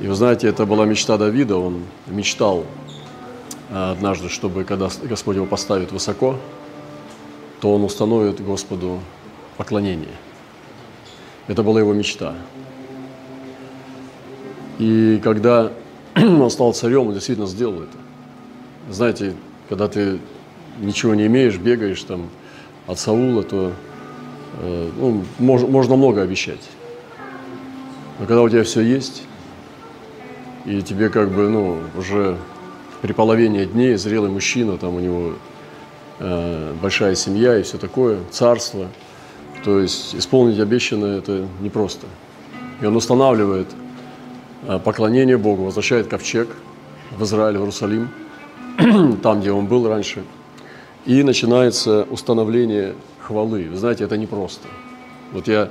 И вы знаете, это была мечта Давида. Он мечтал а, однажды, чтобы когда Господь его поставит высоко, то он установит Господу поклонение. Это была его мечта. И когда он стал царем, он действительно сделал это. Знаете, когда ты ничего не имеешь, бегаешь там от Саула, то э, ну, можно много обещать. Но когда у тебя все есть, и тебе как бы, ну, уже при половине дней зрелый мужчина, там у него э, большая семья и все такое, царство, то есть исполнить обещанное это непросто. И он устанавливает э, поклонение Богу, возвращает ковчег в Израиль, в Иерусалим, там, где он был раньше, и начинается установление хвалы. Вы знаете, это непросто. Вот я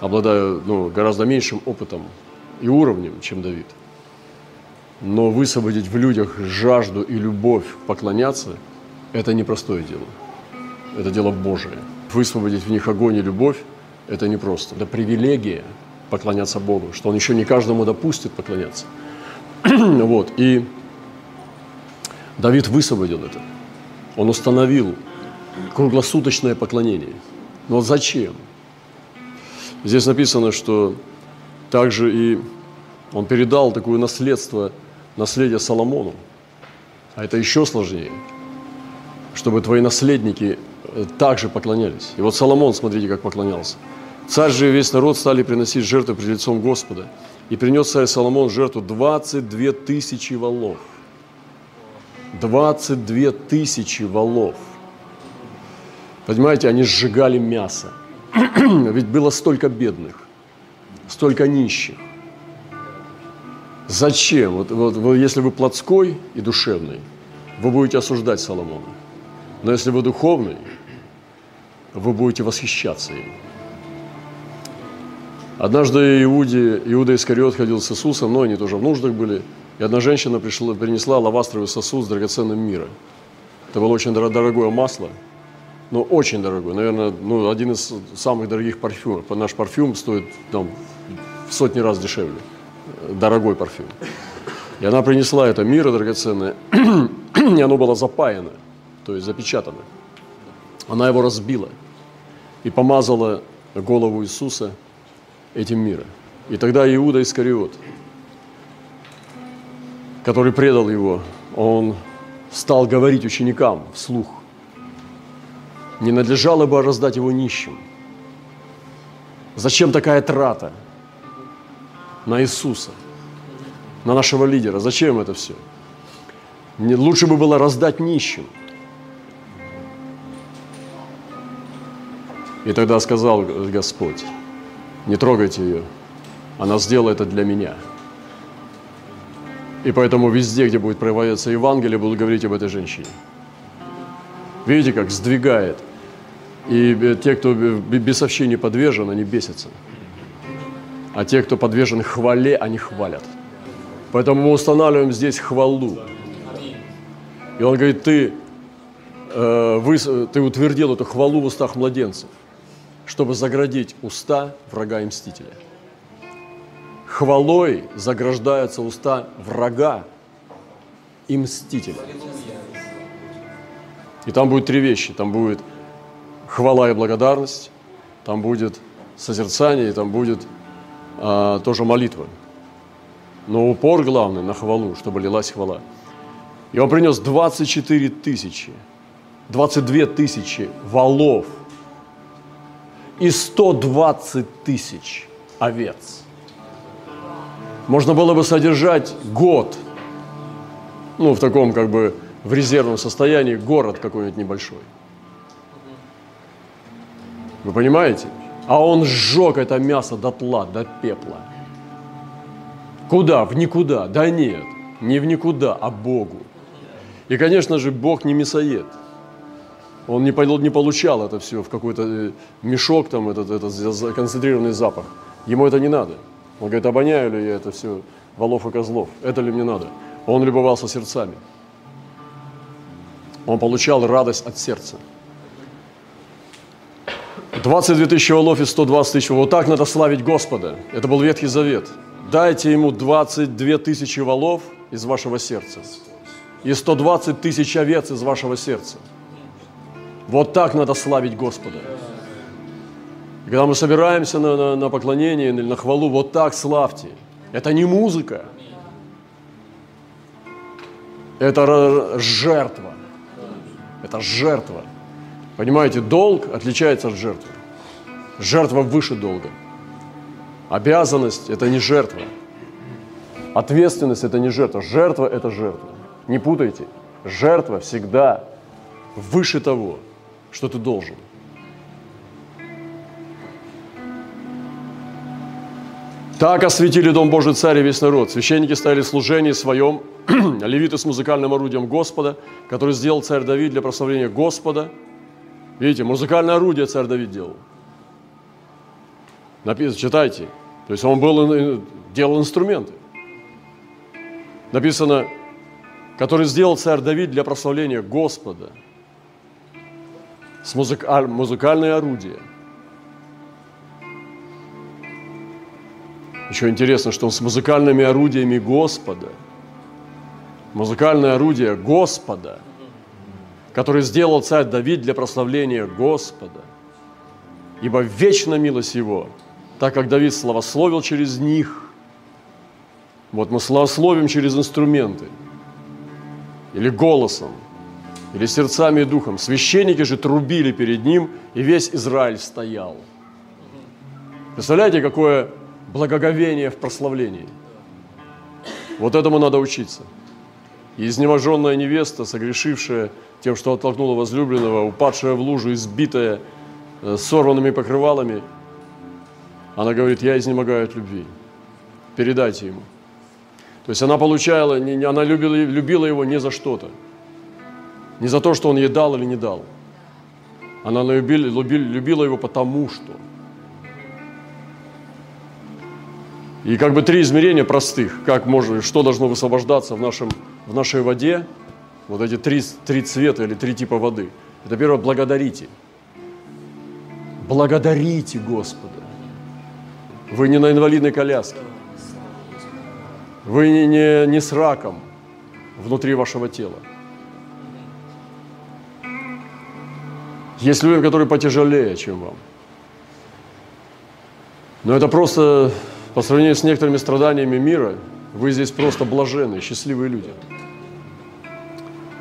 обладаю ну, гораздо меньшим опытом и уровнем, чем Давид – но высвободить в людях жажду и любовь поклоняться – это непростое дело. Это дело Божие. Высвободить в них огонь и любовь – это непросто. Это привилегия поклоняться Богу, что Он еще не каждому допустит поклоняться. вот. И Давид высвободил это. Он установил круглосуточное поклонение. Но зачем? Здесь написано, что также и он передал такое наследство – наследие Соломону. А это еще сложнее, чтобы твои наследники э, также поклонялись. И вот Соломон, смотрите, как поклонялся. Царь же и весь народ стали приносить жертвы пред лицом Господа. И принес царь Соломон жертву 22 тысячи валов. 22 тысячи валов. Понимаете, они сжигали мясо. Ведь было столько бедных, столько нищих. Зачем? Вот, вот, если вы плотской и душевный, вы будете осуждать Соломона. Но если вы духовный, вы будете восхищаться им. Однажды Иуде, Иуда Искариот ходил с Иисусом, но они тоже в нуждах были. И одна женщина пришла, принесла лавастровый сосуд с драгоценным мира. Это было очень дорогое масло, но очень дорогое. Наверное, ну, один из самых дорогих парфюмов. Наш парфюм стоит там, в сотни раз дешевле дорогой парфюм. И она принесла это мира драгоценное, и оно было запаяно, то есть запечатано. Она его разбила и помазала голову Иисуса этим миром. И тогда Иуда Искариот, который предал его, он стал говорить ученикам вслух. Не надлежало бы раздать его нищим. Зачем такая трата? На Иисуса, на нашего лидера. Зачем это все? Лучше бы было раздать нищим. И тогда сказал Господь, не трогайте ее, она сделает это для меня. И поэтому везде, где будет проявляться Евангелие, будут говорить об этой женщине. Видите, как сдвигает. И те, кто бесовщине подвержен, они бесятся а те, кто подвержен хвале, они хвалят. Поэтому мы устанавливаем здесь хвалу. И он говорит, ты, э, вы, ты утвердил эту хвалу в устах младенцев, чтобы заградить уста врага и мстителя. Хвалой заграждаются уста врага и мстителя. И там будет три вещи. Там будет хвала и благодарность, там будет созерцание, и там будет а, тоже молитва. Но упор главный на хвалу, чтобы лилась хвала. И он принес 24 тысячи, 22 тысячи валов и 120 тысяч овец. Можно было бы содержать год, ну, в таком как бы в резервном состоянии, город какой-нибудь небольшой. Вы понимаете? А он сжег это мясо до тла, до пепла. Куда? В никуда. Да нет, не в никуда, а Богу. И, конечно же, Бог не мясоед. Он не, не получал это все в какой-то э, мешок, там, этот, этот концентрированный запах. Ему это не надо. Он говорит, обоняю ли я это все волов и козлов? Это ли мне надо? Он любовался сердцами. Он получал радость от сердца. 22 тысячи валов и 120 тысяч. Вот так надо славить Господа. Это был Ветхий Завет. дайте ему 22 тысячи валов из вашего сердца и 120 тысяч овец из вашего сердца. Вот так надо славить Господа. И когда мы собираемся на, на, на поклонение или на хвалу, вот так славьте. Это не музыка. Это жертва. Это жертва. Понимаете, долг отличается от жертвы. Жертва выше долга. Обязанность – это не жертва. Ответственность – это не жертва. Жертва – это жертва. Не путайте. Жертва всегда выше того, что ты должен. Так осветили Дом Божий Царь и весь народ. Священники стояли в служении своем, левиты с музыкальным орудием Господа, который сделал царь Давид для прославления Господа. Видите, музыкальное орудие царь Давид делал. Написано, читайте. То есть он был, делал инструменты. Написано, который сделал царь Давид для прославления Господа. С музыка, музыкальное орудие – Еще интересно, что он с музыкальными орудиями Господа, музыкальное орудие Господа, который сделал царь Давид для прославления Господа. Ибо вечна милость его, так как Давид славословил через них. Вот мы славословим через инструменты, или голосом, или сердцами и духом. Священники же трубили перед ним, и весь Израиль стоял. Представляете, какое благоговение в прославлении. Вот этому надо учиться. И изнеможенная невеста, согрешившая тем, что оттолкнула возлюбленного, упадшая в лужу, избитая, э, сорванными покрывалами, она говорит, я изнемогаю от любви. Передайте ему. То есть она получала, она любила, любила его не за что-то. Не за то, что он ей дал или не дал. Она любила, любила его потому что – И как бы три измерения простых, как можно, что должно высвобождаться в, нашем, в нашей воде, вот эти три, три цвета или три типа воды. Это первое, благодарите. Благодарите Господа. Вы не на инвалидной коляске. Вы не, не, не с раком внутри вашего тела. Есть люди, которые потяжелее, чем вам. Но это просто по сравнению с некоторыми страданиями мира, вы здесь просто блаженные, счастливые люди.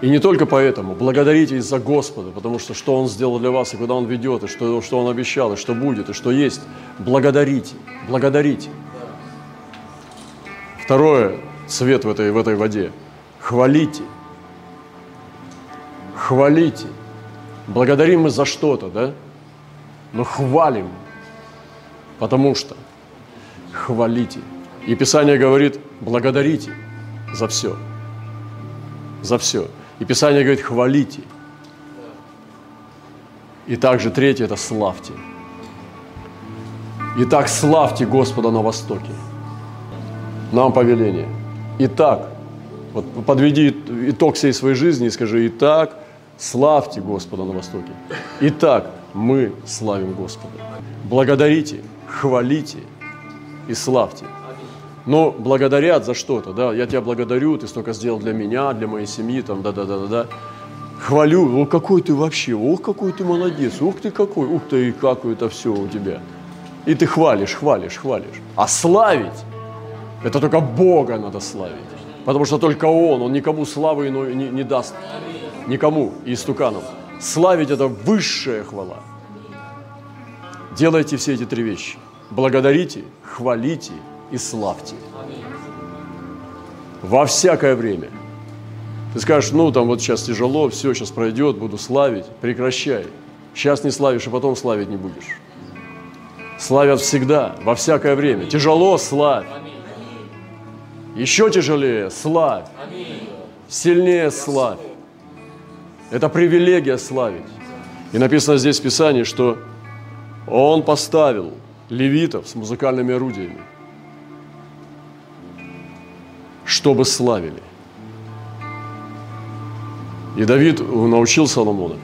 И не только поэтому. Благодарите за Господа, потому что что Он сделал для вас, и куда Он ведет, и что, что Он обещал, и что будет, и что есть. Благодарите, благодарите. Второе, цвет в этой, в этой воде. Хвалите. Хвалите. Благодарим мы за что-то, да? Но хвалим, потому что хвалите. И Писание говорит, благодарите за все. За все. И Писание говорит, хвалите. И также третье – это славьте. Итак, славьте Господа на Востоке. Нам повеление. Итак, вот подведи итог всей своей жизни и скажи, итак, славьте Господа на Востоке. Итак, мы славим Господа. Благодарите, хвалите – и славьте. Но благодарят за что-то, да, я тебя благодарю, ты столько сделал для меня, для моей семьи, там, да-да-да-да. Хвалю, о, какой ты вообще, ох, какой ты молодец, ух ты какой, ух ты, и как это все у тебя. И ты хвалишь, хвалишь, хвалишь. А славить, это только Бога надо славить. Потому что только Он, Он никому славы не, не даст. Никому, истуканам. Славить – это высшая хвала. Делайте все эти три вещи. Благодарите, хвалите и славьте. Во всякое время. Ты скажешь, ну там вот сейчас тяжело, все сейчас пройдет, буду славить. Прекращай. Сейчас не славишь, а потом славить не будешь. Славят всегда, во всякое время. Тяжело – славь. Еще тяжелее – славь. Сильнее – славь. Это привилегия славить. И написано здесь в Писании, что Он поставил – левитов с музыкальными орудиями, чтобы славили. И Давид научил Соломона.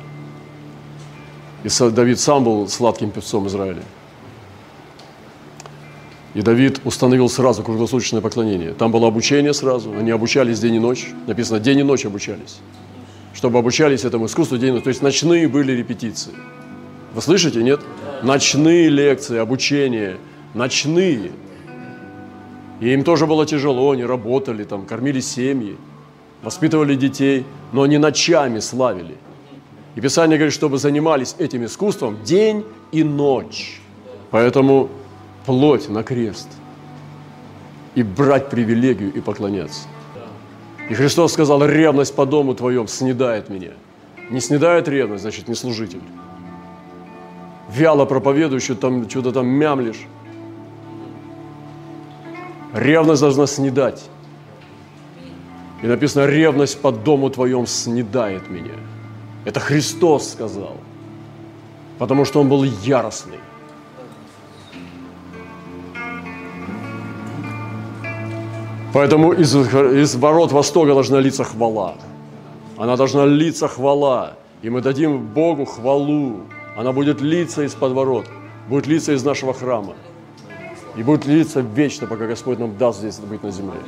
И Давид сам был сладким певцом Израиля. И Давид установил сразу круглосуточное поклонение. Там было обучение сразу, они обучались день и ночь. Написано, день и ночь обучались. Чтобы обучались этому искусству день и ночь. То есть ночные были репетиции. Вы слышите, нет? Ночные лекции, обучение, ночные. И им тоже было тяжело, они работали, там, кормили семьи, воспитывали детей, но они ночами славили. И Писание говорит, чтобы занимались этим искусством день и ночь. Поэтому плоть на крест и брать привилегию и поклоняться. И Христос сказал, ревность по дому твоем снедает меня. Не снедает ревность, значит, не служитель. Вяло проповедуешь, что там, что-то там мямлишь. Ревность должна снедать. И написано, ревность по дому твоем снедает меня. Это Христос сказал, потому что Он был яростный. Поэтому из, из ворот Востока должна литься хвала. Она должна литься хвала. И мы дадим Богу хвалу. Она будет литься из-под ворот, будет литься из нашего храма. И будет литься вечно, пока Господь нам даст здесь быть на земле.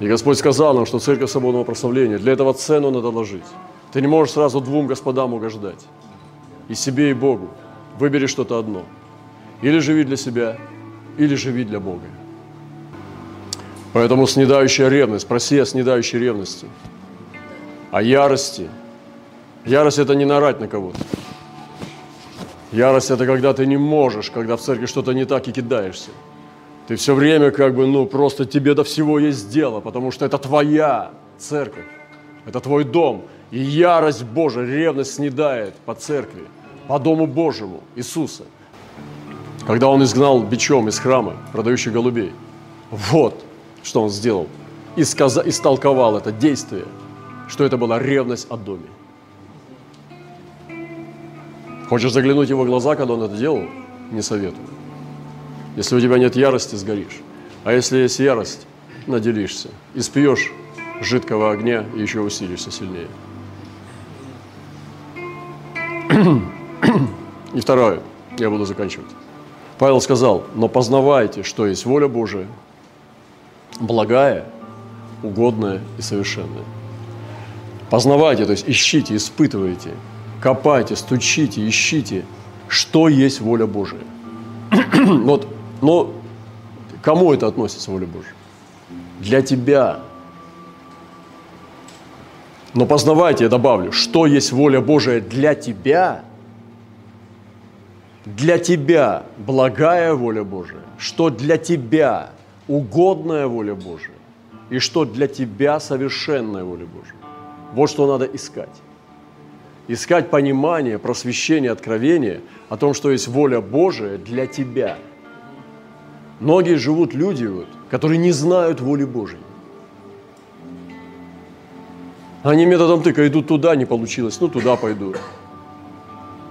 И Господь сказал нам, что церковь свободного прославления, для этого цену надо ложить. Ты не можешь сразу двум господам угождать. И себе, и Богу. Выбери что-то одно. Или живи для себя, или живи для Бога. Поэтому снедающая ревность, проси о снедающей ревности, о ярости. Ярость – это не нарать на кого-то. Ярость – это когда ты не можешь, когда в церкви что-то не так и кидаешься. Ты все время как бы, ну, просто тебе до всего есть дело, потому что это твоя церковь, это твой дом. И ярость Божия, ревность снедает по церкви, по Дому Божьему Иисуса. Когда Он изгнал бичом из храма продающих голубей. Вот – что он сделал, и сказал, истолковал это действие, что это была ревность о доме. Хочешь заглянуть его глаза, когда он это делал? Не советую. Если у тебя нет ярости, сгоришь. А если есть ярость, наделишься. И спьешь жидкого огня и еще усилишься сильнее. И второе, я буду заканчивать. Павел сказал, но познавайте, что есть воля Божия, благая, угодная и совершенная. Познавайте, то есть ищите, испытывайте, копайте, стучите, ищите, что есть воля Божия. вот, но кому это относится воля Божия? Для тебя. Но познавайте, я добавлю, что есть воля Божия для тебя, для тебя благая воля Божия, что для тебя угодная воля Божия и что для тебя совершенная воля Божия. Вот что надо искать. Искать понимание, просвещение, откровение о том, что есть воля Божия для тебя. Многие живут люди, вот, которые не знают воли Божьей. Они методом тыка идут туда, не получилось, ну туда пойду.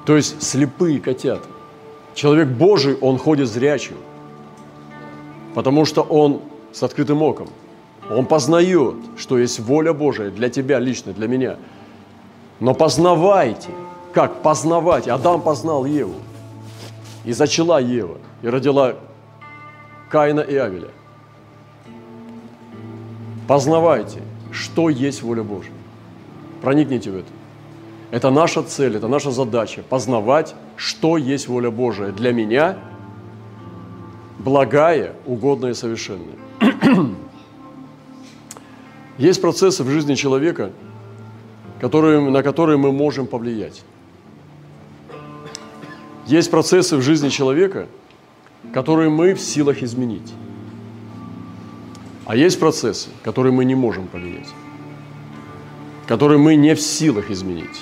То есть слепые котята. Человек Божий, он ходит зрячим – Потому что он с открытым оком. Он познает, что есть воля Божия для тебя лично, для меня. Но познавайте. Как познавать? Адам познал Еву. И зачала Ева. И родила Каина и Авеля. Познавайте, что есть воля Божия. Проникните в это. Это наша цель, это наша задача. Познавать, что есть воля Божия для меня – благая, угодная и совершенная. Есть процессы в жизни человека, которые, на которые мы можем повлиять. Есть процессы в жизни человека, которые мы в силах изменить. А есть процессы, которые мы не можем повлиять, которые мы не в силах изменить.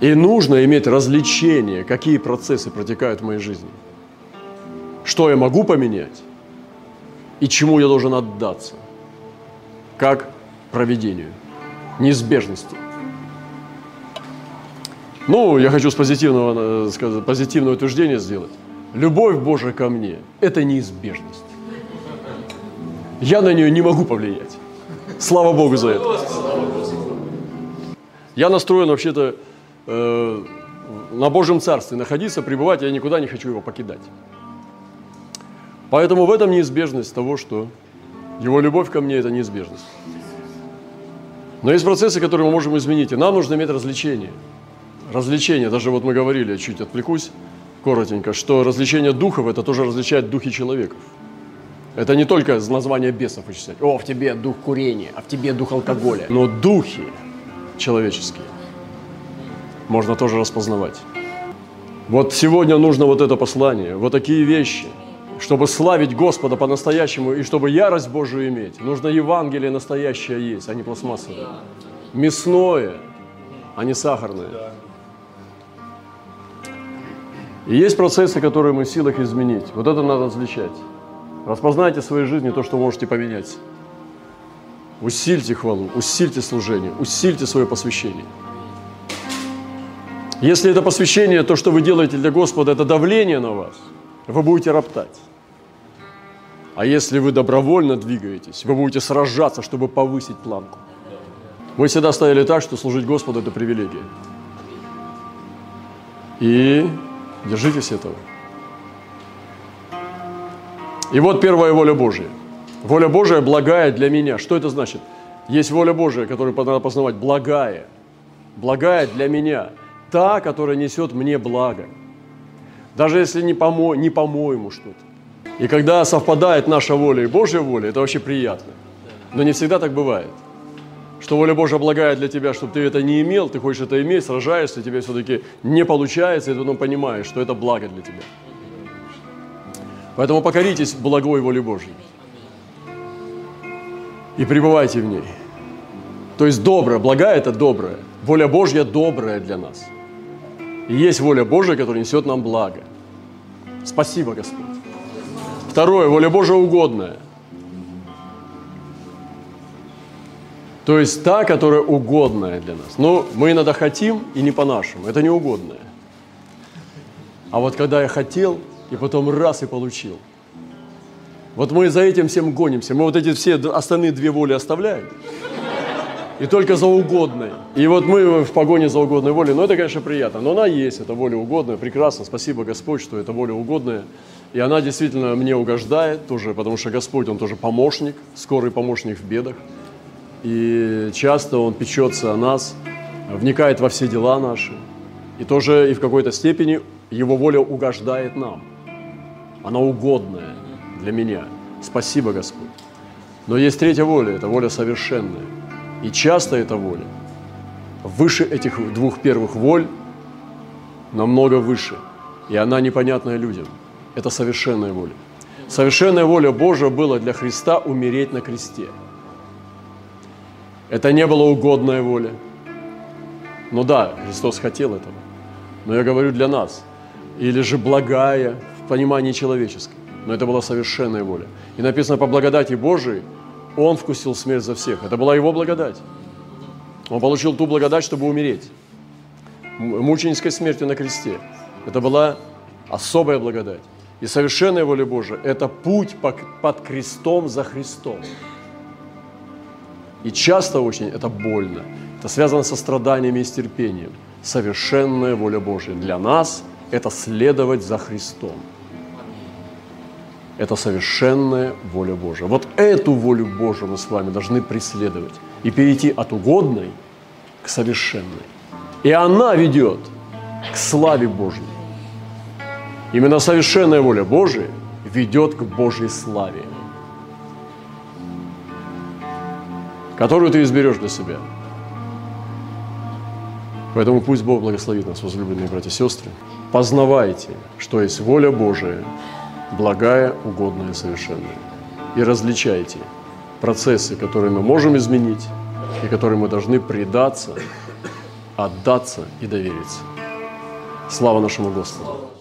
И нужно иметь развлечение, какие процессы протекают в моей жизни. Что я могу поменять и чему я должен отдаться. Как проведению, неизбежности. Ну, я хочу с позитивного, э, сказать, позитивное утверждение сделать. Любовь Божия ко мне – это неизбежность. Я на нее не могу повлиять. Слава Богу за это. Я настроен вообще-то Э, на Божьем Царстве находиться, пребывать, я никуда не хочу его покидать. Поэтому в этом неизбежность того, что его любовь ко мне – это неизбежность. Но есть процессы, которые мы можем изменить, и нам нужно иметь развлечение. Развлечение, даже вот мы говорили, я чуть отвлекусь коротенько, что развлечение духов – это тоже различает духи человеков. Это не только название бесов вычислять. О, в тебе дух курения, а в тебе дух алкоголя. Но духи человеческие можно тоже распознавать. Вот сегодня нужно вот это послание, вот такие вещи – чтобы славить Господа по-настоящему и чтобы ярость Божию иметь, нужно Евангелие настоящее есть, а не пластмассовое. Мясное, а не сахарное. И есть процессы, которые мы в силах изменить. Вот это надо различать. Распознайте в своей жизни то, что можете поменять. Усильте хвалу, усильте служение, усильте свое посвящение. Если это посвящение, то, что вы делаете для Господа, это давление на вас, вы будете роптать. А если вы добровольно двигаетесь, вы будете сражаться, чтобы повысить планку. Мы всегда ставили так, что служить Господу – это привилегия. И держитесь этого. И вот первая воля Божья. Воля Божия благая для меня. Что это значит? Есть воля Божия, которую надо познавать, благая. Благая для меня. Та, которая несет мне благо. Даже если не, помо, не по-моему что-то. И когда совпадает наша воля и Божья воля, это вообще приятно. Но не всегда так бывает. Что воля Божья облагает для тебя, чтобы ты это не имел, ты хочешь это иметь, сражаешься, тебе все-таки не получается, и ты потом понимаешь, что это благо для тебя. Поэтому покоритесь благой воле Божьей. И пребывайте в ней. То есть доброе, благая – это доброе. Воля Божья добрая для нас. И есть воля Божья, которая несет нам благо. Спасибо, Господь. Второе, воля Божия угодная. То есть та, которая угодная для нас. Но мы иногда хотим и не по-нашему. Это не угодное. А вот когда я хотел, и потом раз и получил. Вот мы за этим всем гонимся. Мы вот эти все остальные две воли оставляем. И только за угодной. И вот мы в погоне за угодной волей. Но это, конечно, приятно. Но она есть, это воля угодная. Прекрасно. Спасибо, Господь, что это воля угодная. И она действительно мне угождает тоже, потому что Господь, Он тоже помощник, скорый помощник в бедах. И часто Он печется о нас, вникает во все дела наши. И тоже и в какой-то степени Его воля угождает нам. Она угодная для меня. Спасибо, Господь. Но есть третья воля, это воля совершенная. И часто эта воля выше этих двух первых воль, намного выше. И она непонятная людям – это совершенная воля. Совершенная воля Божия была для Христа умереть на кресте. Это не была угодная воля. Ну да, Христос хотел этого. Но я говорю для нас. Или же благая в понимании человеческом. Но это была совершенная воля. И написано, по благодати Божией Он вкусил смерть за всех. Это была Его благодать. Он получил ту благодать, чтобы умереть. Мученической смертью на кресте. Это была особая благодать. И совершенная воля Божия – это путь под крестом за Христом. И часто очень это больно. Это связано со страданиями и с терпением. Совершенная воля Божия для нас – это следовать за Христом. Это совершенная воля Божия. Вот эту волю Божию мы с вами должны преследовать и перейти от угодной к совершенной. И она ведет к славе Божьей. Именно совершенная воля Божия ведет к Божьей славе, которую ты изберешь для себя. Поэтому пусть Бог благословит нас, возлюбленные братья и сестры. Познавайте, что есть воля Божия, благая, угодная, совершенная. И различайте процессы, которые мы можем изменить и которые мы должны предаться, отдаться и довериться. Слава нашему Господу!